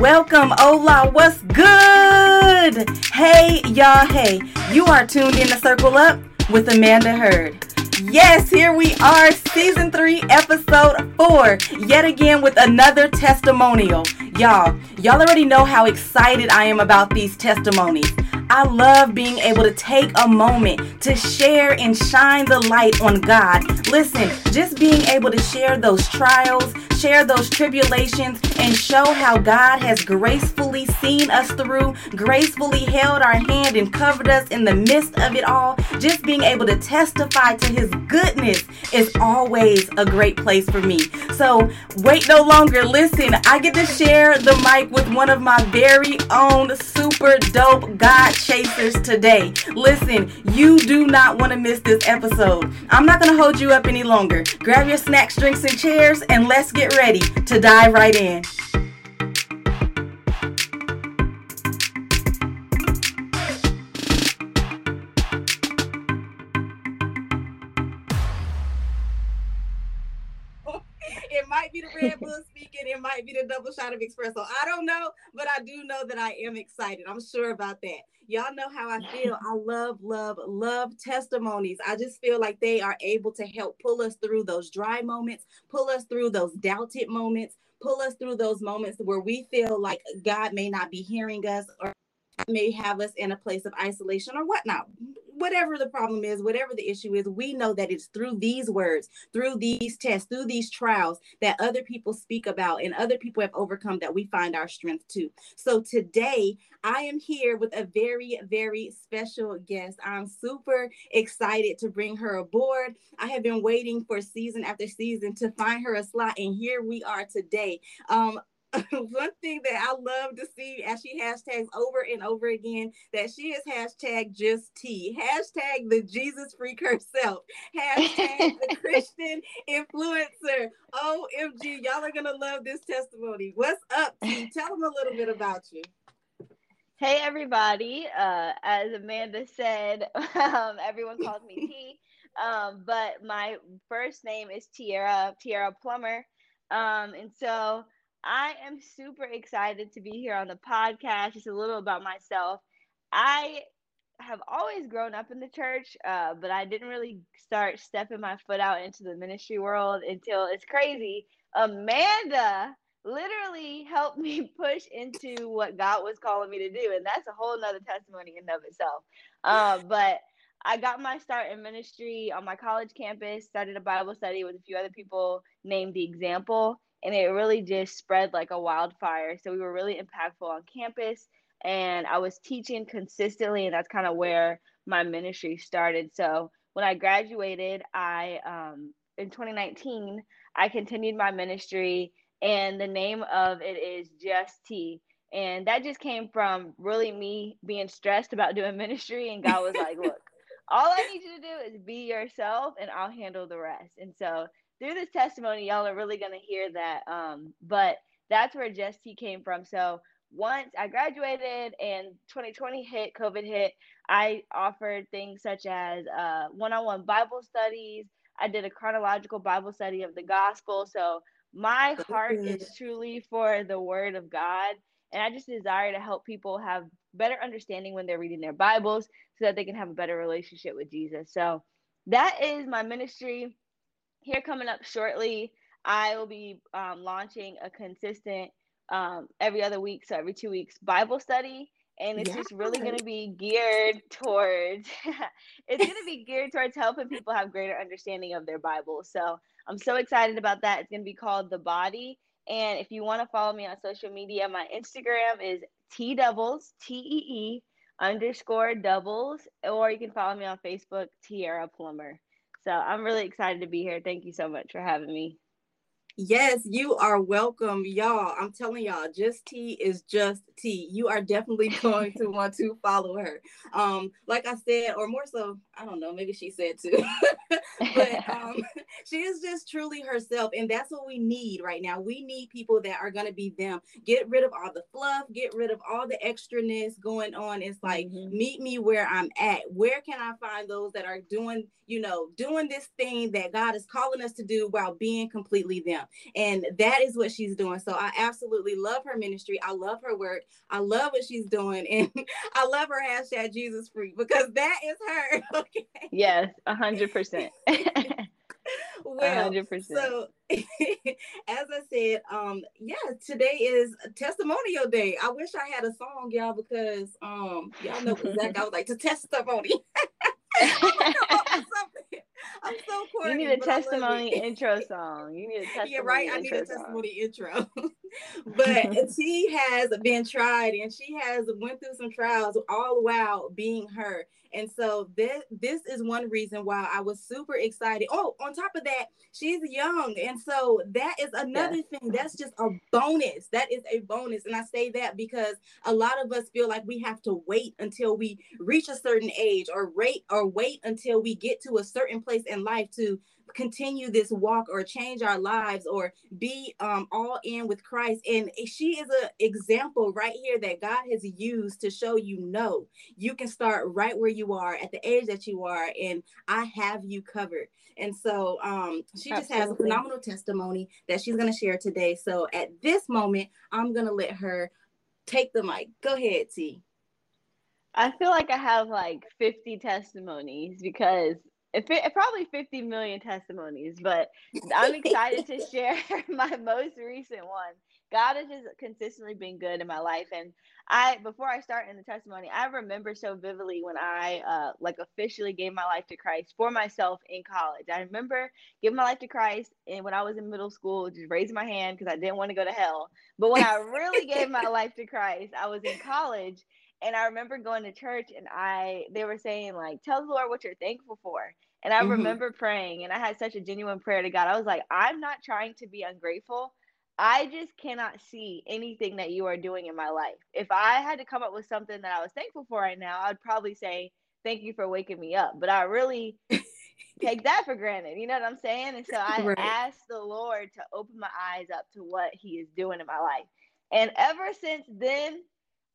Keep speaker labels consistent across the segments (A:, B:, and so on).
A: Welcome, Ola. What's good? Hey, y'all. Hey, you are tuned in to Circle Up with Amanda Heard. Yes, here we are, season three, episode four, yet again with another testimonial. Y'all, y'all already know how excited I am about these testimonies. I love being able to take a moment to share and shine the light on God. Listen, just being able to share those trials, share those tribulations, and show how God has gracefully seen us through, gracefully held our hand and covered us in the midst of it all. Just being able to testify to His goodness is always a great place for me. So, wait no longer. Listen, I get to share the mic with one of my very own super dope God chasers today. Listen, you do not want to miss this episode. I'm not going to hold you up any longer. Grab your snacks, drinks, and chairs, and let's get ready to dive right in. it might be the Red Bull might be the double shot of espresso. I don't know, but I do know that I am excited. I'm sure about that. Y'all know how I feel. I love, love, love testimonies. I just feel like they are able to help pull us through those dry moments, pull us through those doubted moments, pull us through those moments where we feel like God may not be hearing us or may have us in a place of isolation or whatnot whatever the problem is, whatever the issue is, we know that it's through these words, through these tests, through these trials that other people speak about and other people have overcome that we find our strength too. So today, I am here with a very, very special guest. I'm super excited to bring her aboard. I have been waiting for season after season to find her a slot, and here we are today. Um, one thing that I love to see as she hashtags over and over again that she is hashtag just T, hashtag the Jesus freak herself, hashtag the Christian influencer. OMG, y'all are gonna love this testimony. What's up, T? Tell them a little bit about you.
B: Hey everybody, uh, as Amanda said, um, everyone calls me T, um, but my first name is Tiara, Tiara Plummer, um, and so I am super excited to be here on the podcast. Just a little about myself. I have always grown up in the church, uh, but I didn't really start stepping my foot out into the ministry world until it's crazy. Amanda literally helped me push into what God was calling me to do. And that's a whole nother testimony in of itself. Uh, but I got my start in ministry on my college campus, started a Bible study with a few other people named The Example and it really just spread like a wildfire. So we were really impactful on campus and I was teaching consistently and that's kind of where my ministry started. So when I graduated, I um in 2019, I continued my ministry and the name of it is Just T. And that just came from really me being stressed about doing ministry and God was like, "Look, all I need you to do is be yourself and I'll handle the rest." And so through this testimony, y'all are really going to hear that. Um, but that's where T came from. So once I graduated and 2020 hit, COVID hit, I offered things such as uh, one-on-one Bible studies. I did a chronological Bible study of the gospel. So my heart is truly for the Word of God, and I just desire to help people have better understanding when they're reading their Bibles, so that they can have a better relationship with Jesus. So that is my ministry here coming up shortly, I will be um, launching a consistent um, every other week, so every two weeks Bible study. And it's just really going to be geared towards it's going to be geared towards helping people have greater understanding of their Bible. So I'm so excited about that. It's going to be called The Body. And if you want to follow me on social media, my Instagram is T doubles T E E underscore doubles, or you can follow me on Facebook, Tiara Plummer. So I'm really excited to be here. Thank you so much for having me.
A: Yes, you are welcome, y'all. I'm telling y'all, just T is just T. You are definitely going to want to follow her. Um, like I said, or more so, I don't know, maybe she said too. but um, she is just truly herself, and that's what we need right now. We need people that are gonna be them. Get rid of all the fluff, get rid of all the extraness going on. It's like mm-hmm. meet me where I'm at. Where can I find those that are doing, you know, doing this thing that God is calling us to do while being completely them? And that is what she's doing. So I absolutely love her ministry. I love her work. I love what she's doing. And I love her hashtag Jesus free because that is her. Okay.
B: Yes, a hundred percent.
A: well, 100%. so as I said, um, yeah, today is testimonial day. I wish I had a song, y'all, because um, y'all know exactly. I was like to testimony. I'm so corny.
B: You need a testimony intro song. You need a testimony.
A: Yeah, right. I need a testimony song. intro. but she has been tried and she has went through some trials all while being her. And so this this is one reason why I was super excited. Oh, on top of that, she's young. And so that is another yes. thing. That's just a bonus. That is a bonus. And I say that because a lot of us feel like we have to wait until we reach a certain age or rate or wait until we get to a certain place in life to continue this walk or change our lives or be um, all in with Christ. And she is an example right here that God has used to show you no, you can start right where you are at the age that you are, and I have you covered. And so um, she just has a phenomenal testimony that she's going to share today. So at this moment, I'm going to let her take the mic. Go ahead, T.
B: I feel like I have like 50 testimonies because it, probably 50 million testimonies, but I'm excited to share my most recent one. God has just consistently been good in my life. And I, before I start in the testimony, I remember so vividly when I, uh, like officially gave my life to Christ for myself in college. I remember giving my life to Christ and when I was in middle school, just raising my hand because I didn't want to go to hell. But when I really gave my life to Christ, I was in college and I remember going to church and I they were saying like tell the Lord what you're thankful for. And I mm-hmm. remember praying and I had such a genuine prayer to God. I was like, I'm not trying to be ungrateful. I just cannot see anything that you are doing in my life. If I had to come up with something that I was thankful for right now, I'd probably say, Thank you for waking me up. But I really take that for granted. You know what I'm saying? And so I right. asked the Lord to open my eyes up to what He is doing in my life. And ever since then,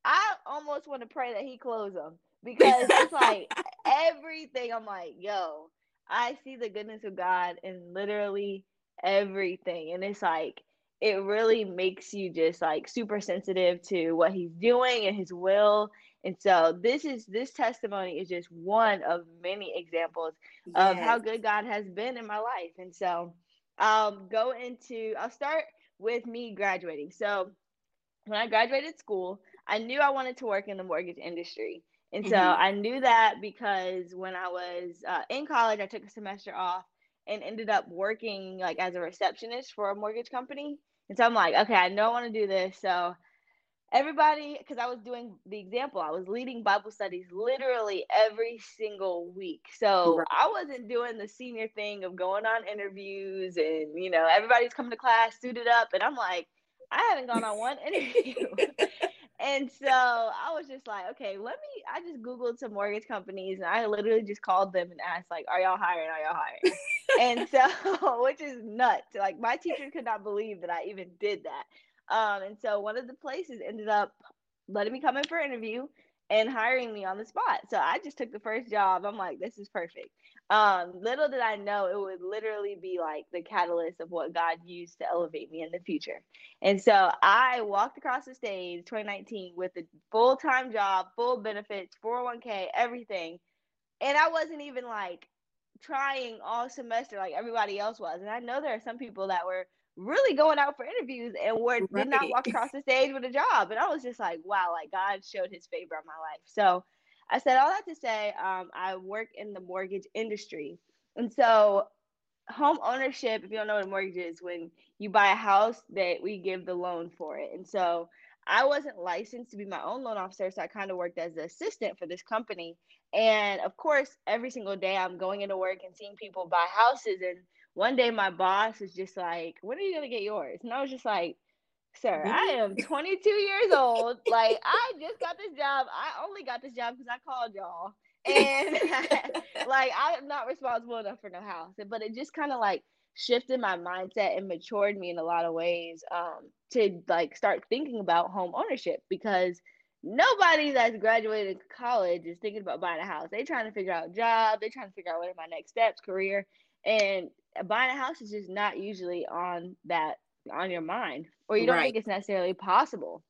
B: I almost want to pray that he close them because it's like everything. I'm like, yo, I see the goodness of God in literally everything, and it's like it really makes you just like super sensitive to what He's doing and His will. And so this is this testimony is just one of many examples yes. of how good God has been in my life. And so I'll go into I'll start with me graduating. So when I graduated school, I knew I wanted to work in the mortgage industry. And so mm-hmm. I knew that because when I was uh, in college, I took a semester off and ended up working like as a receptionist for a mortgage company. And so I'm like, okay, I know I want to do this. So everybody, because I was doing the example, I was leading Bible studies literally every single week. So right. I wasn't doing the senior thing of going on interviews and, you know, everybody's coming to class suited up. And I'm like, I haven't gone on one interview. and so I was just like, okay, let me. I just Googled some mortgage companies and I literally just called them and asked, like, are y'all hiring? Are y'all hiring? and so, which is nuts. Like, my teacher could not believe that I even did that. Um, and so one of the places ended up letting me come in for an interview and hiring me on the spot. So I just took the first job. I'm like, this is perfect. Um, little did I know it would literally be like the catalyst of what God used to elevate me in the future. And so I walked across the stage 2019 with a full time job, full benefits, 401k, everything. And I wasn't even like trying all semester like everybody else was. And I know there are some people that were really going out for interviews and were right. did not walk across the stage with a job. And I was just like, wow, like God showed his favor on my life. So I said all that to say um, I work in the mortgage industry. And so, home ownership, if you don't know what a mortgage is, when you buy a house, that we give the loan for it. And so, I wasn't licensed to be my own loan officer, so I kind of worked as an assistant for this company. And of course, every single day I'm going into work and seeing people buy houses. And one day my boss is just like, When are you going to get yours? And I was just like, sir, I am 22 years old. Like, I just got this job. I only got this job because I called y'all. And like, I'm not responsible enough for no house. But it just kind of like shifted my mindset and matured me in a lot of ways um, to like start thinking about home ownership because nobody that's graduated college is thinking about buying a house. They're trying to figure out a job. They're trying to figure out what are my next steps, career. and buying a house is just not usually on that on your mind or you don't right. think it's necessarily possible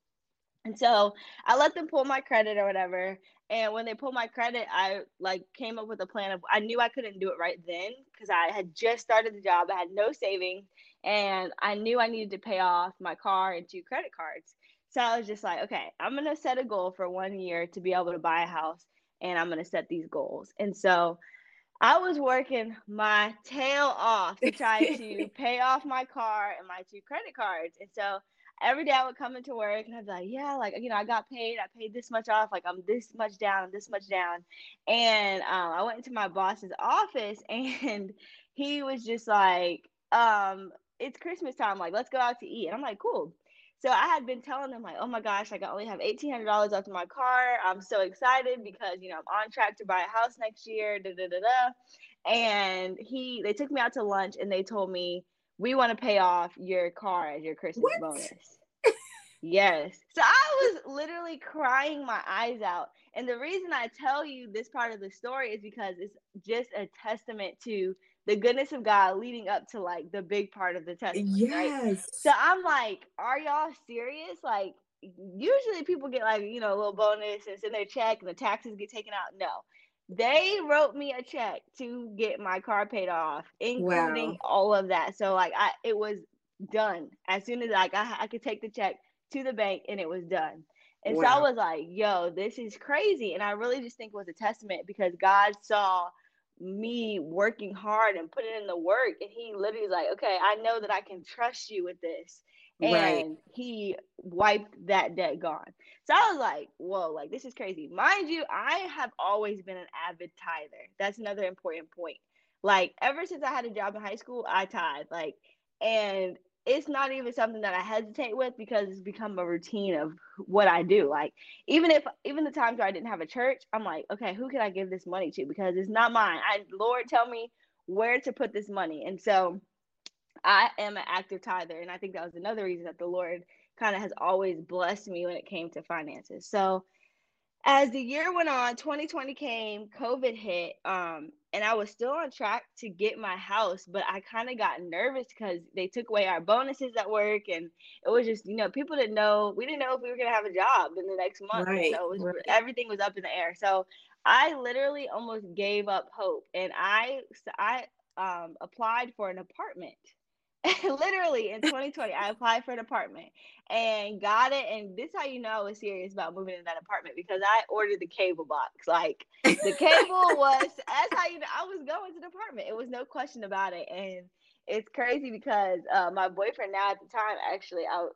B: and so I let them pull my credit or whatever. And when they pulled my credit, I like came up with a plan of I knew I couldn't do it right then because I had just started the job. I had no savings and I knew I needed to pay off my car and two credit cards. So I was just like, okay, I'm gonna set a goal for one year to be able to buy a house and I'm gonna set these goals. And so I was working my tail off to try to pay off my car and my two credit cards. And so every day I would come into work and I'd be like, yeah, like, you know, I got paid, I paid this much off, like I'm this much down, this much down. And um, I went into my boss's office and he was just like, um, it's Christmas time, like, let's go out to eat. And I'm like, cool. So I had been telling them like, oh my gosh, like I only have eighteen hundred dollars left in my car. I'm so excited because you know I'm on track to buy a house next year. Da da da da. And he, they took me out to lunch and they told me we want to pay off your car as your Christmas what? bonus. yes. So I was literally crying my eyes out. And the reason I tell you this part of the story is because it's just a testament to the goodness of God leading up to like the big part of the testimony. Yes. Right? So I'm like, are y'all serious? Like, usually people get like, you know, a little bonus and send their check and the taxes get taken out. No. They wrote me a check to get my car paid off, including wow. all of that. So like I it was done. As soon as like I, I could take the check to the bank and it was done. And wow. so I was like, yo, this is crazy. And I really just think it was a testament because God saw me working hard and putting in the work. And he literally was like, okay, I know that I can trust you with this and right. he wiped that debt gone. So I was like, whoa, like this is crazy. Mind you, I have always been an avid tither. That's another important point. Like ever since I had a job in high school, I tithe. Like, and it's not even something that I hesitate with because it's become a routine of what I do. Like even if even the times where I didn't have a church, I'm like, okay, who can I give this money to? Because it's not mine. I Lord tell me where to put this money. And so I am an active tither. And I think that was another reason that the Lord kind of has always blessed me when it came to finances. So as the year went on, 2020 came, COVID hit, um, and I was still on track to get my house, but I kind of got nervous because they took away our bonuses at work, and it was just, you know, people didn't know, we didn't know if we were gonna have a job in the next month, right, so was, right. everything was up in the air. So I literally almost gave up hope, and I I um, applied for an apartment literally in 2020 i applied for an apartment and got it and this how you know i was serious about moving in that apartment because i ordered the cable box like the cable was that's how you know i was going to the apartment it was no question about it and it's crazy because uh, my boyfriend now at the time actually i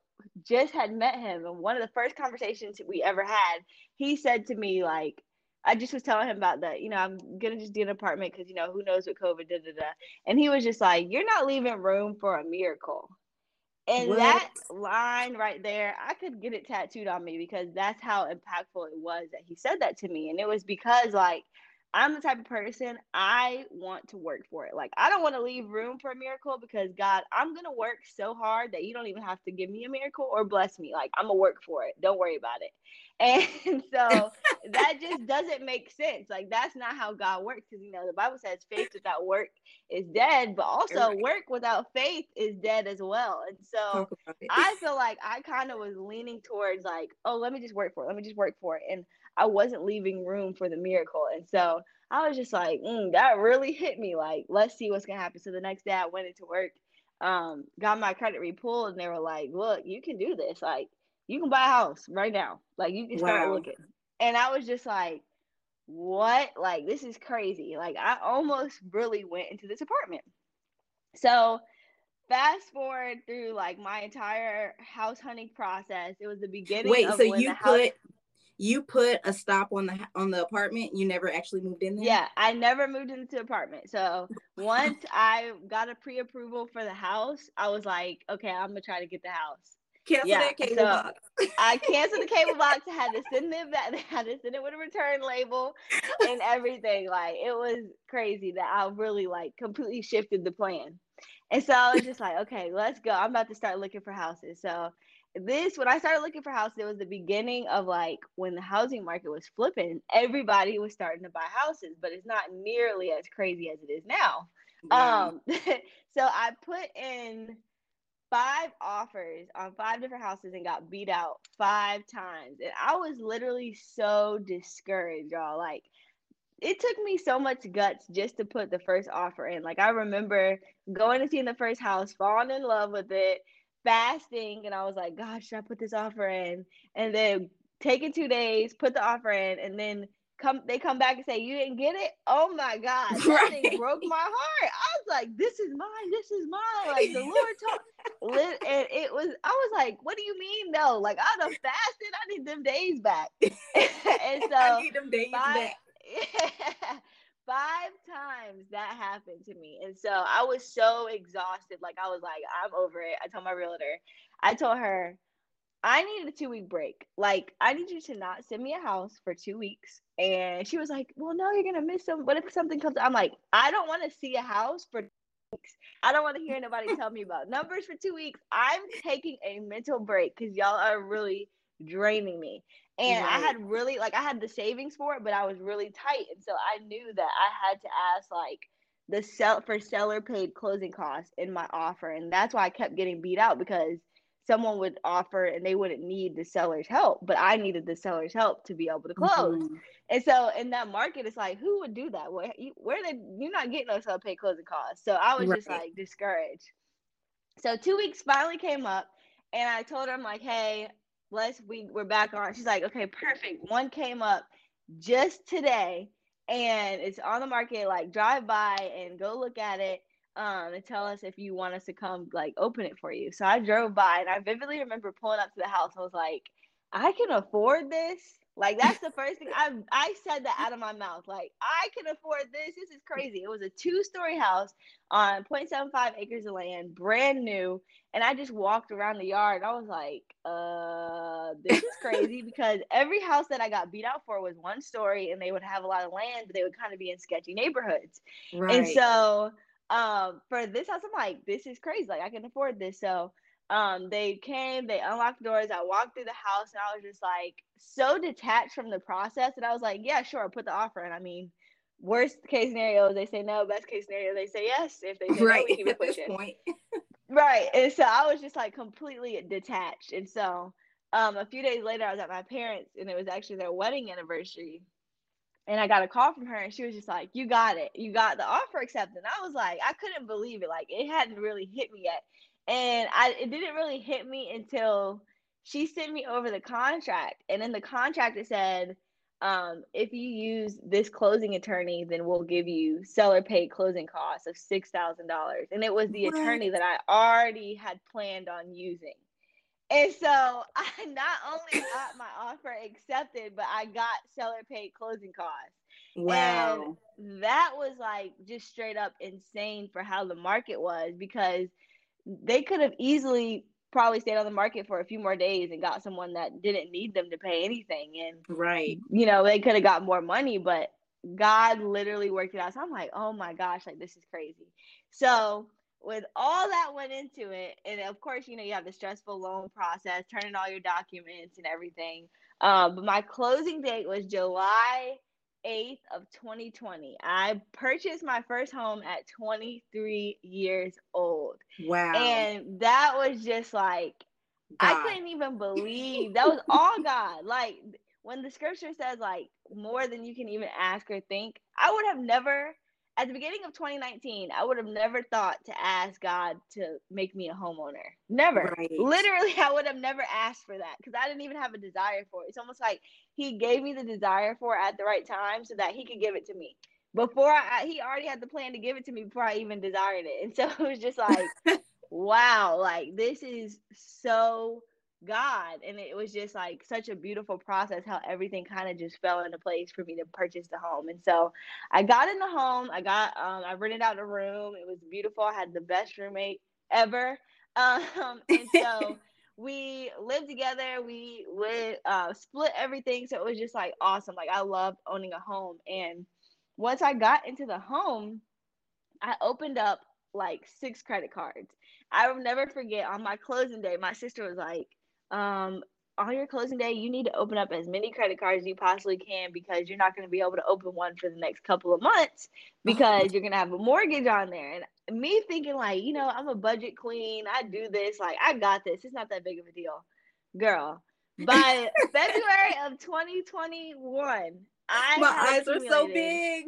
B: just had met him and one of the first conversations we ever had he said to me like I just was telling him about that. You know, I'm gonna just do an apartment because you know who knows what COVID. Da da da. And he was just like, "You're not leaving room for a miracle." And what? that line right there, I could get it tattooed on me because that's how impactful it was that he said that to me. And it was because like I'm the type of person I want to work for it. Like I don't want to leave room for a miracle because God, I'm gonna work so hard that you don't even have to give me a miracle or bless me. Like I'm gonna work for it. Don't worry about it. And so that just doesn't make sense. Like that's not how God works. Because you know the Bible says faith without work is dead, but also right. work without faith is dead as well. And so I feel like I kind of was leaning towards like, oh, let me just work for it. Let me just work for it. And I wasn't leaving room for the miracle. And so I was just like, mm, that really hit me. Like, let's see what's gonna happen. So the next day I went into work, um, got my credit repulled, and they were like, look, you can do this. Like, you can buy a house right now. Like, you can start wow. looking. And I was just like, what? Like, this is crazy. Like, I almost really went into this apartment. So fast forward through like my entire house hunting process. It was the beginning.
A: Wait, so you put you put a stop on the on the apartment you never actually moved in there?
B: Yeah i never moved into the apartment. So once i got a pre-approval for the house i was like okay i'm gonna try to get the house.
A: Cancel yeah, that cable so box.
B: I canceled the cable box i had to send it back i had to send it with a return label and everything. Like it was crazy that i really like completely shifted the plan. And so i was just like okay let's go. I'm about to start looking for houses. So this when I started looking for houses, it was the beginning of like when the housing market was flipping. Everybody was starting to buy houses, but it's not nearly as crazy as it is now. Wow. Um, so I put in five offers on five different houses and got beat out five times. And I was literally so discouraged, y'all. Like, it took me so much guts just to put the first offer in. Like, I remember going and seeing the first house, falling in love with it, fasting, and I was like, gosh, should I put this offer in? And then taking two days, put the offer in, and then come they come back and say you didn't get it? Oh my god that right. thing broke my heart. I was like this is mine this is mine. Like the lord told and it was i was like what do you mean no? Like i done fasted i need them days back. And so I need them days back five times that happened to me and so i was so exhausted like i was like i'm over it i told my realtor i told her I needed a two week break. Like, I need you to not send me a house for two weeks. And she was like, Well, no, you're going to miss some. What if something comes? I'm like, I don't want to see a house for weeks. I don't want to hear nobody tell me about numbers for two weeks. I'm taking a mental break because y'all are really draining me. And right. I had really, like, I had the savings for it, but I was really tight. And so I knew that I had to ask, like, the sell for seller paid closing costs in my offer. And that's why I kept getting beat out because someone would offer and they wouldn't need the seller's help, but I needed the seller's help to be able to close. Mm-hmm. And so in that market, it's like, who would do that? Where, you, where did you're not getting no seller pay closing costs? So I was right. just like discouraged. So two weeks finally came up, and I told her, I'm like, hey, let's we we're back on. She's like, okay, perfect. One came up just today, and it's on the market. Like, drive by and go look at it um, and tell us if you want us to come like open it for you. So I drove by and I vividly remember pulling up to the house. I was like, I can afford this. Like that's the first thing I I said that out of my mouth. Like I can afford this. This is crazy. It was a two story house on 0.75 acres of land, brand new. And I just walked around the yard. I was like, uh, this is crazy because every house that I got beat out for was one story, and they would have a lot of land, but they would kind of be in sketchy neighborhoods. Right. And so um for this house i'm like this is crazy like i can afford this so um they came they unlocked the doors i walked through the house and i was just like so detached from the process and i was like yeah sure put the offer in i mean worst case scenario they say no best case scenario they say yes if they say right no, we keep it pushing right and so i was just like completely detached and so um a few days later i was at my parents and it was actually their wedding anniversary and I got a call from her and she was just like, You got it. You got the offer accepted. And I was like, I couldn't believe it. Like it hadn't really hit me yet. And I it didn't really hit me until she sent me over the contract. And in the contract it said, um, if you use this closing attorney, then we'll give you seller paid closing costs of six thousand dollars. And it was the what? attorney that I already had planned on using. And so I not only got my offer accepted, but I got seller paid closing costs. Wow. And that was like just straight up insane for how the market was because they could have easily probably stayed on the market for a few more days and got someone that didn't need them to pay anything. And
A: right.
B: You know, they could have got more money, but God literally worked it out. So I'm like, oh my gosh, like this is crazy. So with all that went into it, and of course, you know, you have the stressful loan process, turning all your documents and everything. Um, but my closing date was July 8th of 2020. I purchased my first home at 23 years old. Wow. And that was just like God. I couldn't even believe that was all God. Like when the scripture says like more than you can even ask or think, I would have never at the beginning of 2019, I would have never thought to ask God to make me a homeowner. Never. Right. Literally, I would have never asked for that because I didn't even have a desire for it. It's almost like He gave me the desire for it at the right time so that He could give it to me. Before I, He already had the plan to give it to me before I even desired it. And so it was just like, wow, like this is so God. And it was just like such a beautiful process how everything kind of just fell into place for me to purchase the home. And so I got in the home. I got um I rented out a room. It was beautiful. I had the best roommate ever. Um and so we lived together. We would uh, split everything. So it was just like awesome. Like I loved owning a home. And once I got into the home, I opened up like six credit cards. I will never forget on my closing day, my sister was like, um, on your closing day, you need to open up as many credit cards as you possibly can because you're not going to be able to open one for the next couple of months because you're going to have a mortgage on there. And me thinking, like, you know, I'm a budget queen. I do this. Like, I got this. It's not that big of a deal. Girl, by February of 2021, I
A: my eyes are so big.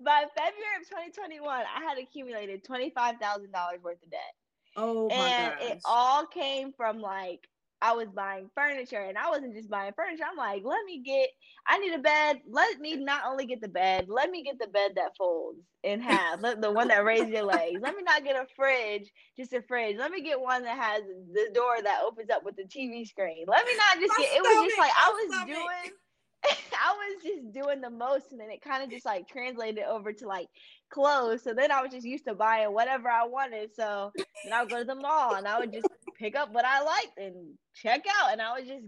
B: by February of 2021, I had accumulated $25,000 worth of debt.
A: Oh my
B: and gosh. it all came from like I was buying furniture and I wasn't just buying furniture. I'm like, let me get I need a bed. Let me not only get the bed, let me get the bed that folds in half. let the one that raises your legs. Let me not get a fridge, just a fridge. Let me get one that has the door that opens up with the TV screen. Let me not just my get it was just like I was doing I was just doing the most, and then it kind of just like translated over to like clothes. So then I was just used to buying whatever I wanted. So then I would go to the mall and I would just pick up what I liked and check out. And I was just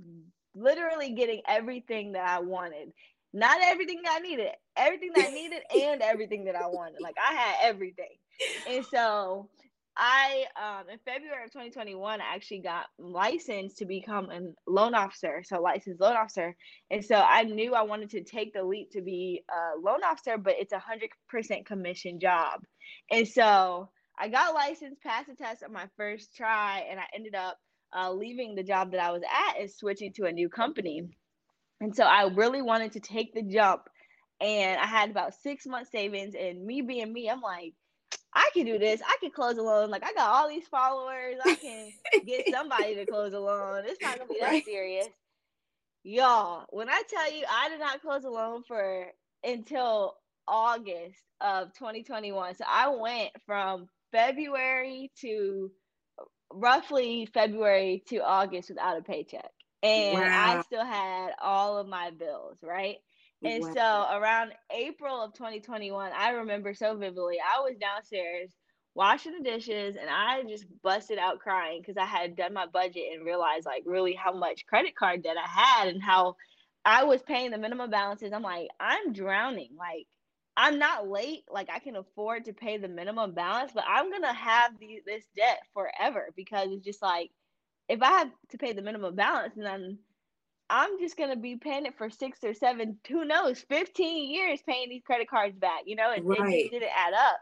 B: literally getting everything that I wanted. Not everything that I needed, everything that I needed and everything that I wanted. Like I had everything. And so I um in February of 2021 I actually got licensed to become a loan officer, so licensed loan officer. And so I knew I wanted to take the leap to be a loan officer, but it's a hundred percent commission job. And so I got licensed, passed the test on my first try, and I ended up uh, leaving the job that I was at and switching to a new company. And so I really wanted to take the jump, and I had about six months savings. And me being me, I'm like I can do this. I can close a loan. Like I got all these followers. I can get somebody to close a loan. It's not gonna be that serious. Y'all, when I tell you I did not close a loan for until August of 2021. So I went from February to roughly February to August without a paycheck. And wow. I still had all of my bills, right? And wow. so around April of 2021, I remember so vividly. I was downstairs washing the dishes and I just busted out crying because I had done my budget and realized like really how much credit card debt I had and how I was paying the minimum balances. I'm like, I'm drowning. Like I'm not late. Like I can afford to pay the minimum balance, but I'm gonna have the, this debt forever because it's just like if I have to pay the minimum balance, and then I'm just gonna be paying it for six or seven, who knows, 15 years paying these credit cards back, you know, and right. it didn't add up.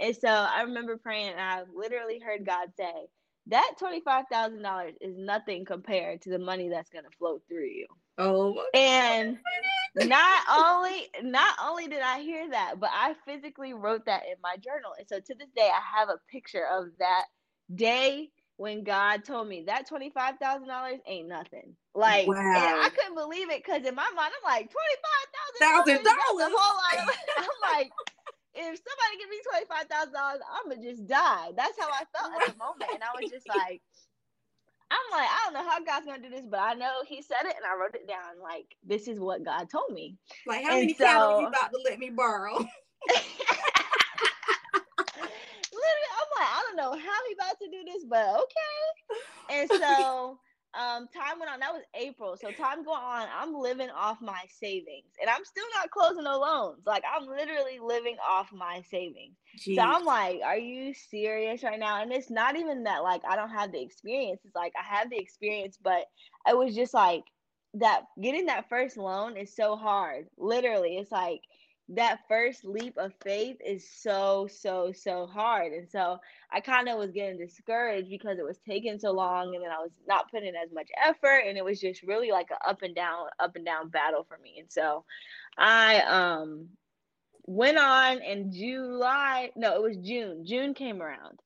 B: And so I remember praying and I literally heard God say, that $25,000 is nothing compared to the money that's going to flow through you.
A: Oh.
B: And not only not only did I hear that, but I physically wrote that in my journal. And so to this day I have a picture of that day when God told me that twenty five thousand dollars ain't nothing. Like wow. I couldn't believe it because in my mind I'm like twenty five thousand dollars. A whole lot. Of, I'm like, if somebody give me twenty five thousand dollars, I'm gonna just die. That's how I felt at the moment, and I was just like. I'm like, I don't know how God's gonna do this, but I know He said it, and I wrote it down. Like, this is what God told me.
A: Like, how and many so, calories you about to let me borrow?
B: I don't know how he about to do this, but okay. And so um time went on. That was April. So time going on, I'm living off my savings. And I'm still not closing no loans. Like I'm literally living off my savings. Jeez. So I'm like, are you serious right now? And it's not even that like I don't have the experience. It's like I have the experience, but it was just like that getting that first loan is so hard. Literally, it's like that first leap of faith is so so so hard. And so i kind of was getting discouraged because it was taking so long and then i was not putting as much effort and it was just really like an up and down up and down battle for me. And so i um went on in july no it was june. June came around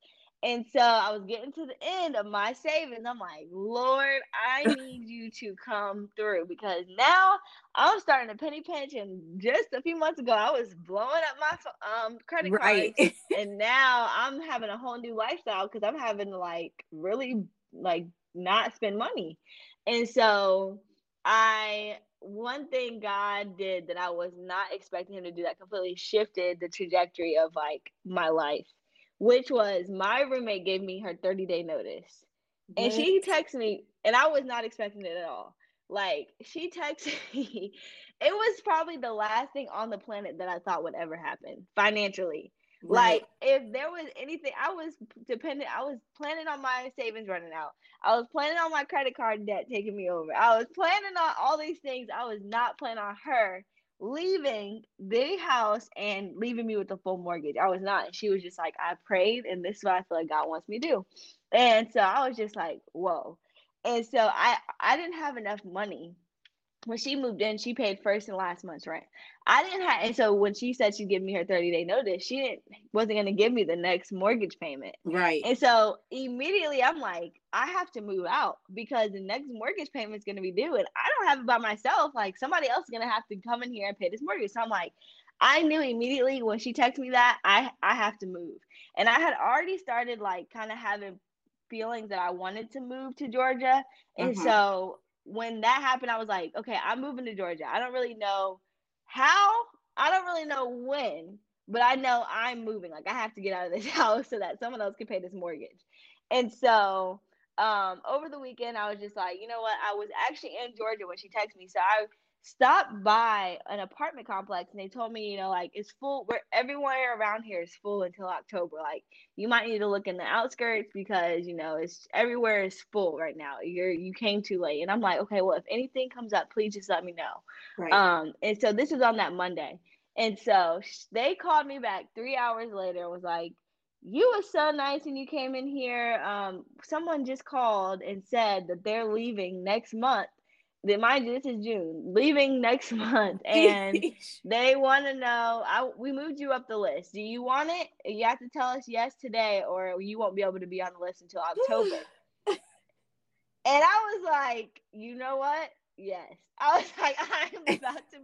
B: and so I was getting to the end of my savings. I'm like, Lord, I need you to come through because now I'm starting to penny pinch. And just a few months ago, I was blowing up my um, credit right. card. and now I'm having a whole new lifestyle because I'm having to like really like not spend money. And so I one thing God did that I was not expecting him to do that completely shifted the trajectory of like my life which was my roommate gave me her 30 day notice. What? And she texted me, and I was not expecting it at all. Like, she texted me, it was probably the last thing on the planet that I thought would ever happen financially. Right. Like if there was anything, I was dependent. I was planning on my savings running out. I was planning on my credit card debt taking me over. I was planning on all these things. I was not planning on her leaving the house and leaving me with the full mortgage. I was not. She was just like, I prayed, and this is what I feel like God wants me to do. And so I was just like, whoa. And so I I didn't have enough money when she moved in, she paid first and last month's rent. I didn't have, and so when she said she'd give me her 30 day notice, she didn't wasn't gonna give me the next mortgage payment.
A: Right.
B: And so immediately I'm like, I have to move out because the next mortgage payment is gonna be due, and I don't have it by myself. Like somebody else is gonna have to come in here and pay this mortgage. So I'm like, I knew immediately when she texted me that I I have to move, and I had already started like kind of having feelings that I wanted to move to Georgia, and uh-huh. so when that happened, I was like, okay, I'm moving to Georgia. I don't really know how, I don't really know when, but I know I'm moving. Like I have to get out of this house so that someone else can pay this mortgage. And so um over the weekend I was just like, you know what? I was actually in Georgia when she texted me. So I stopped by an apartment complex and they told me, you know, like it's full where everywhere around here is full until October. Like you might need to look in the outskirts because, you know, it's everywhere is full right now. You're you came too late. And I'm like, okay, well if anything comes up, please just let me know. Right. Um and so this was on that Monday. And so they called me back 3 hours later and was like, you were so nice when you came in here. Um, someone just called and said that they're leaving next month mind you, this is June, leaving next month, and they want to know. I we moved you up the list. Do you want it? You have to tell us yes today, or you won't be able to be on the list until October. and I was like, you know what? Yes. I was like, I'm about to.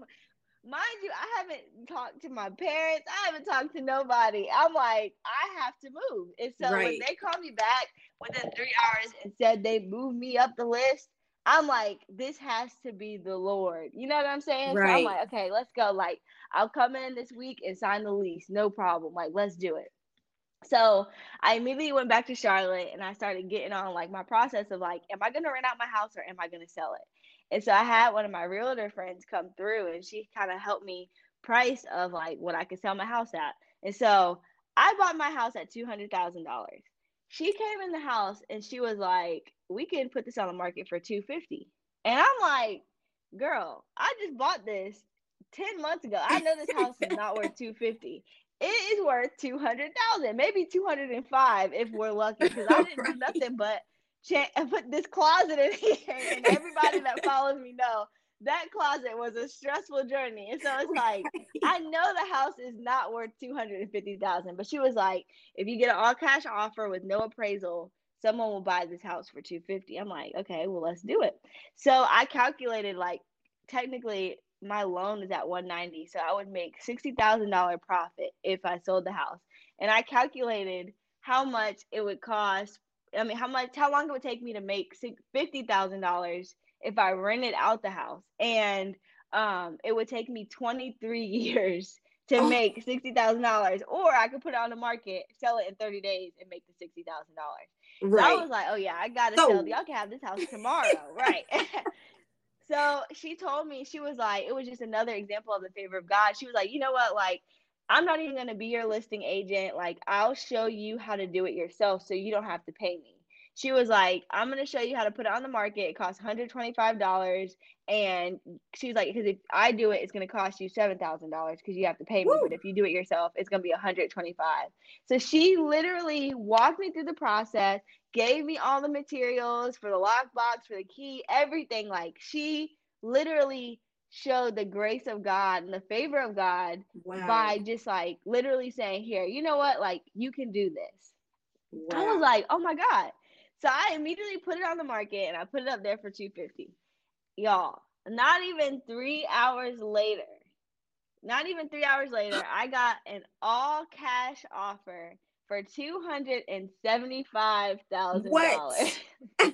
B: Mind you, I haven't talked to my parents. I haven't talked to nobody. I'm like, I have to move. And so right. when they called me back within three hours and said they moved me up the list, I'm like, this has to be the Lord. You know what I'm saying? Right. So I'm like, okay, let's go. Like, I'll come in this week and sign the lease. No problem. Like, let's do it. So I immediately went back to Charlotte and I started getting on like my process of like, am I gonna rent out my house or am I gonna sell it? And so I had one of my realtor friends come through and she kind of helped me price of like what I could sell my house at. And so I bought my house at two hundred thousand dollars. She came in the house and she was like, we can put this on the market for 250 and i'm like girl i just bought this 10 months ago. I know this house is not worth 250 it is worth 200,000 maybe 205 if we're lucky because i didn't right. do nothing but ch- put this closet in here and everybody that follows me know that closet was a stressful journey. And so it's like, I know the house is not worth 250,000, but she was like, if you get an all cash offer with no appraisal, someone will buy this house for 250 i'm like okay well let's do it. So i calculated like technically my loan is at 190 so i would make $60000 profit if i sold the house. And i calculated how much it would cost i mean how much how long it would take me to make $50000 if i rented out the house and um, it would take me 23 years to oh. make $60,000 or I could put it on the market, sell it in 30 days and make the $60,000. Right. So I was like, oh yeah, I gotta so, sell. Y'all can have this house tomorrow, right? so she told me she was like, it was just another example of the favor of God. She was like, you know what, like. I'm not even going to be your listing agent. Like, I'll show you how to do it yourself so you don't have to pay me she was like, I'm gonna show you how to put it on the market. It costs $125. And she was like, because if I do it, it's gonna cost you seven thousand dollars because you have to pay me. Woo. But if you do it yourself, it's gonna be 125. So she literally walked me through the process, gave me all the materials for the lockbox, for the key, everything. Like she literally showed the grace of God and the favor of God wow. by just like literally saying, Here, you know what? Like you can do this. Wow. I was like, oh my God. So I immediately put it on the market and I put it up there for 250. Y'all, not even three hours later, not even three hours later, I got an all cash offer for two hundred and seventy-five thousand dollars.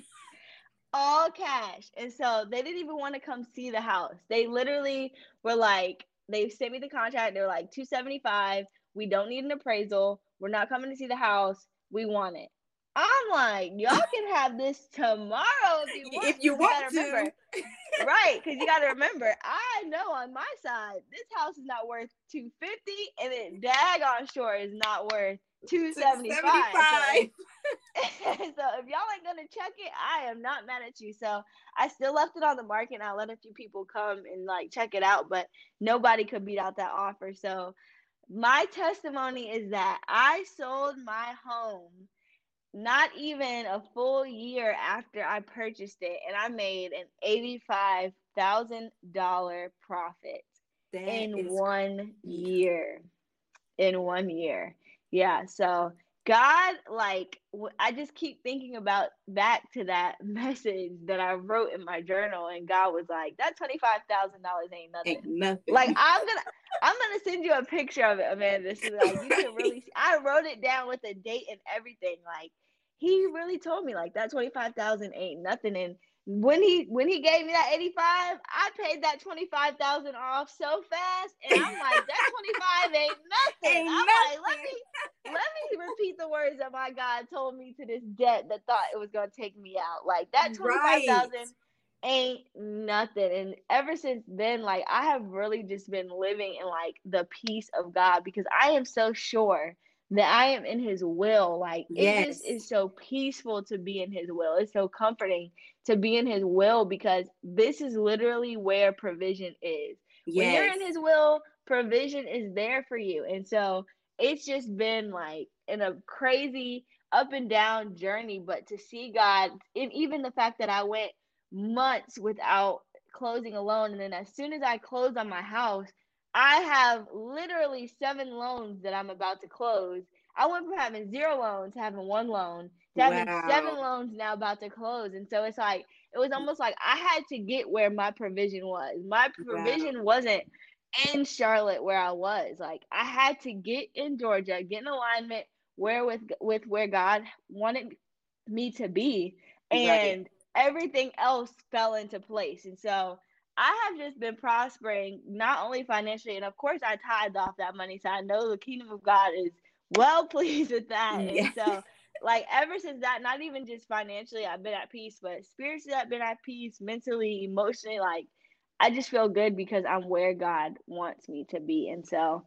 B: all cash. And so they didn't even want to come see the house. They literally were like, they sent me the contract. They were like, 275. We don't need an appraisal. We're not coming to see the house. We want it. I'm like, y'all can have this tomorrow if you want.
A: If you, want to.
B: Remember, right? Because you got to remember, I know on my side, this house is not worth two fifty, and then Dagon Shore is not worth two seventy five. So, so if y'all ain't gonna check it, I am not mad at you. So I still left it on the market. and I let a few people come and like check it out, but nobody could beat out that offer. So my testimony is that I sold my home not even a full year after I purchased it, and I made an eighty-five thousand dollar profit that in one crazy. year. In one year, yeah. So God, like, I just keep thinking about back to that message that I wrote in my journal, and God was like, "That twenty five thousand dollars ain't nothing.
A: Ain't nothing.
B: Like, I'm gonna, I'm gonna send you a picture of it, Amanda. So like, you can really. See. I wrote it down with a date and everything. Like, he really told me like that twenty five thousand ain't nothing, and when he when he gave me that 85 i paid that 25000 off so fast and i'm like that 25 ain't nothing ain't i'm nothing. like let me let me repeat the words that my god told me to this debt that thought it was going to take me out like that 25000 right. ain't nothing and ever since then like i have really just been living in like the peace of god because i am so sure that I am in his will. Like yes. it just is so peaceful to be in his will. It's so comforting to be in his will because this is literally where provision is. Yes. When you're in his will, provision is there for you. And so it's just been like in a crazy up and down journey, but to see God, and even the fact that I went months without closing a loan, and then as soon as I closed on my house, I have literally seven loans that I'm about to close. I went from having zero loans to having one loan having wow. seven loans now about to close. And so it's like, it was almost like I had to get where my provision was. My provision wow. wasn't in Charlotte where I was. Like I had to get in Georgia, get in alignment where with with where God wanted me to be. And right. everything else fell into place. And so I have just been prospering, not only financially, and of course, I tithe off that money. So I know the kingdom of God is well pleased with that. Yeah. And so, like, ever since that, not even just financially, I've been at peace, but spiritually, I've been at peace, mentally, emotionally. Like, I just feel good because I'm where God wants me to be. And so,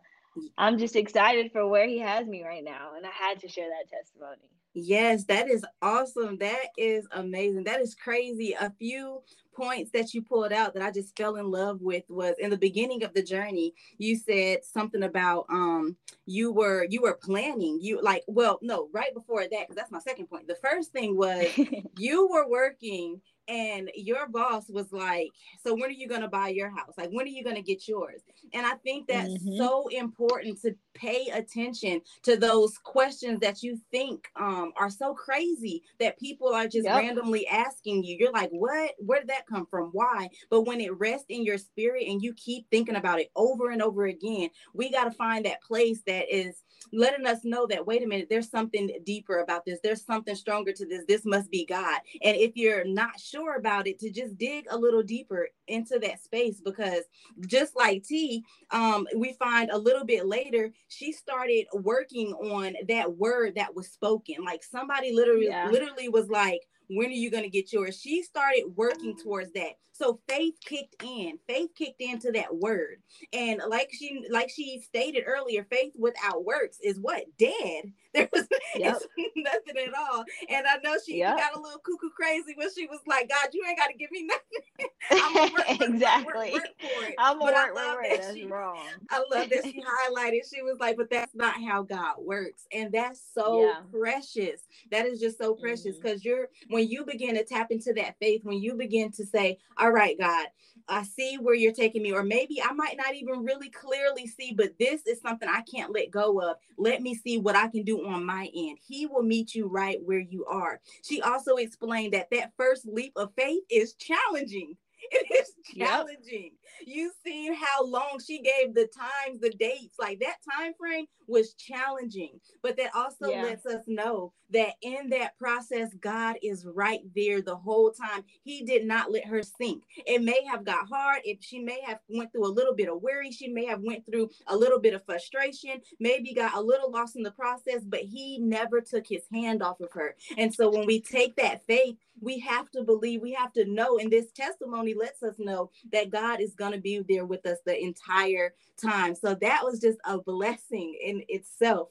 B: I'm just excited for where He has me right now. And I had to share that testimony.
A: Yes, that is awesome. That is amazing. That is crazy. A few points that you pulled out that I just fell in love with was in the beginning of the journey, you said something about um you were you were planning. You like well, no, right before that, because that's my second point. The first thing was you were working and your boss was like so when are you going to buy your house? Like when are you going to get yours? And i think that's mm-hmm. so important to pay attention to those questions that you think um, are so crazy that people are just yep. randomly asking you. You're like what? Where did that come from? Why? But when it rests in your spirit and you keep thinking about it over and over again we got to find that place that is letting us know that wait a minute there's something deeper about this. There's something stronger to this. This must be god. And if you're not sure about it to just dig a little deeper into that space because just like t um, we find a little bit later she started working on that word that was spoken like somebody literally yeah. literally was like when are you going to get yours? She started working mm. towards that. So faith kicked in. Faith kicked into that word. And like she like she stated earlier, faith without works is what? Dead. There was yep. nothing at all. And I know she yep. got a little cuckoo crazy when she was like, God, you ain't got to give me nothing.
B: I'm exactly. Work, work I'm work, work, work. That's
A: she,
B: wrong.
A: I love that she highlighted. She was like, but that's not how God works. And that's so yeah. precious. That is just so precious because mm-hmm. you're when you begin to tap into that faith, when you begin to say, All right, God, I see where you're taking me, or maybe I might not even really clearly see, but this is something I can't let go of. Let me see what I can do on my end. He will meet you right where you are. She also explained that that first leap of faith is challenging It is challenging. Yep. You've seen how long she gave the times, the dates, like that time frame was challenging. But that also yeah. lets us know that in that process, God is right there the whole time. He did not let her sink. It may have got hard. If she may have went through a little bit of worry, she may have went through a little bit of frustration, maybe got a little lost in the process, but he never took his hand off of her. And so when we take that faith, we have to believe, we have to know, and this testimony lets us know that God is going to be there with us the entire time. So that was just a blessing in itself.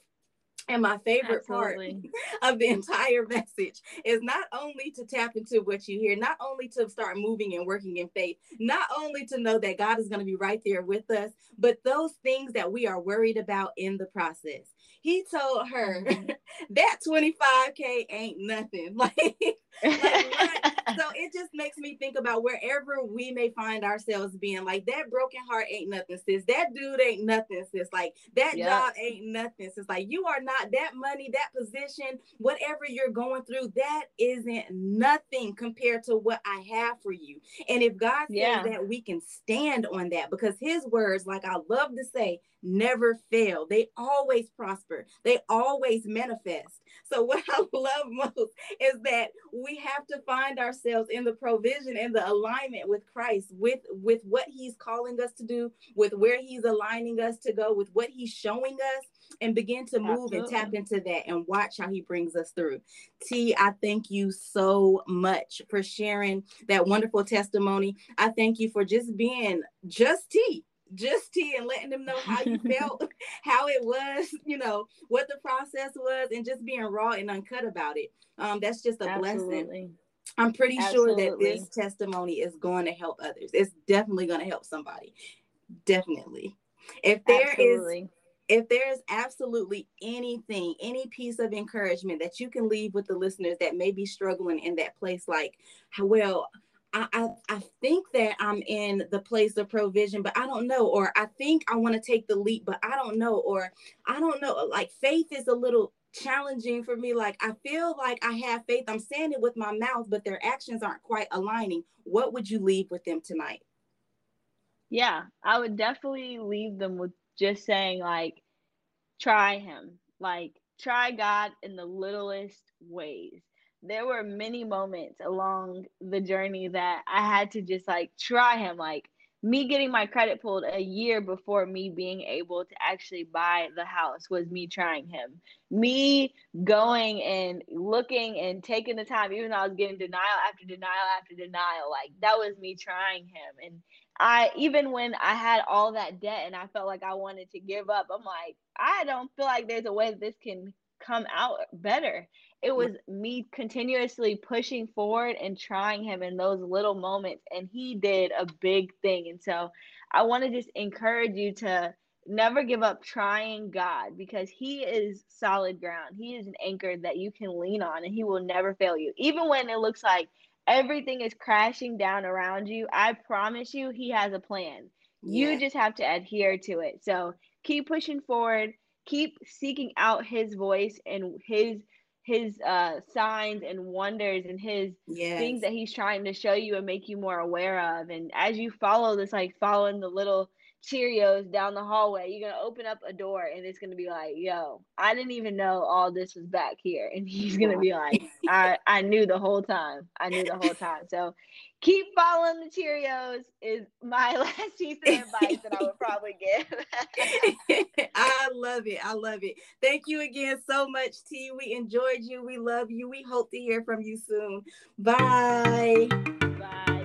A: And my favorite Absolutely. part of the entire message is not only to tap into what you hear, not only to start moving and working in faith, not only to know that God is going to be right there with us, but those things that we are worried about in the process. He told her mm-hmm. that 25K ain't nothing. Like, like so it just makes me think about wherever we may find ourselves being like that broken heart ain't nothing, sis. That dude ain't nothing, sis. Like that yep. job ain't nothing, sis. Like you are not that money, that position, whatever you're going through, that isn't nothing compared to what I have for you. And if God says yeah. that we can stand on that because his words, like I love to say, never fail. They always prosper. They always manifest. So what I love most is that we have to find ourselves in the provision and the alignment with Christ, with with what he's calling us to do, with where he's aligning us to go, with what he's showing us and begin to move Absolutely. and tap into that and watch how he brings us through. T, I thank you so much for sharing that wonderful testimony. I thank you for just being just T just T and letting them know how you felt, how it was, you know, what the process was, and just being raw and uncut about it. Um, that's just a Absolutely. blessing. I'm pretty Absolutely. sure that this testimony is going to help others. It's definitely going to help somebody. Definitely. If there Absolutely. is if there's absolutely anything, any piece of encouragement that you can leave with the listeners that may be struggling in that place, like, well, I, I, I think that I'm in the place of provision, but I don't know. Or I think I want to take the leap, but I don't know. Or I don't know. Like faith is a little challenging for me. Like I feel like I have faith. I'm saying it with my mouth, but their actions aren't quite aligning. What would you leave with them tonight?
B: Yeah, I would definitely leave them with just saying, like, try him. Like, try God in the littlest ways there were many moments along the journey that I had to just like try him. Like me getting my credit pulled a year before me being able to actually buy the house was me trying him. Me going and looking and taking the time, even though I was getting denial after denial after denial, like that was me trying him. And I, even when I had all that debt and I felt like I wanted to give up, I'm like, I don't feel like there's a way that this can come out better it was me continuously pushing forward and trying him in those little moments and he did a big thing. And so i want to just encourage you to never give up trying god because he is solid ground. He is an anchor that you can lean on and he will never fail you. Even when it looks like everything is crashing down around you i promise you he has a plan. Yeah. you just have to adhere to it. So keep pushing forward. Keep seeking out his voice and his his uh signs and wonders and his yes. things that he's trying to show you and make you more aware of and as you follow this like following the little Cheerios down the hallway. You're gonna open up a door and it's gonna be like, yo, I didn't even know all this was back here. And he's gonna be like, I, I knew the whole time. I knew the whole time. So keep following the Cheerios is my last piece of advice that I would probably give.
A: I love it. I love it. Thank you again so much, T. We enjoyed you. We love you. We hope to hear from you soon. Bye.
B: Bye.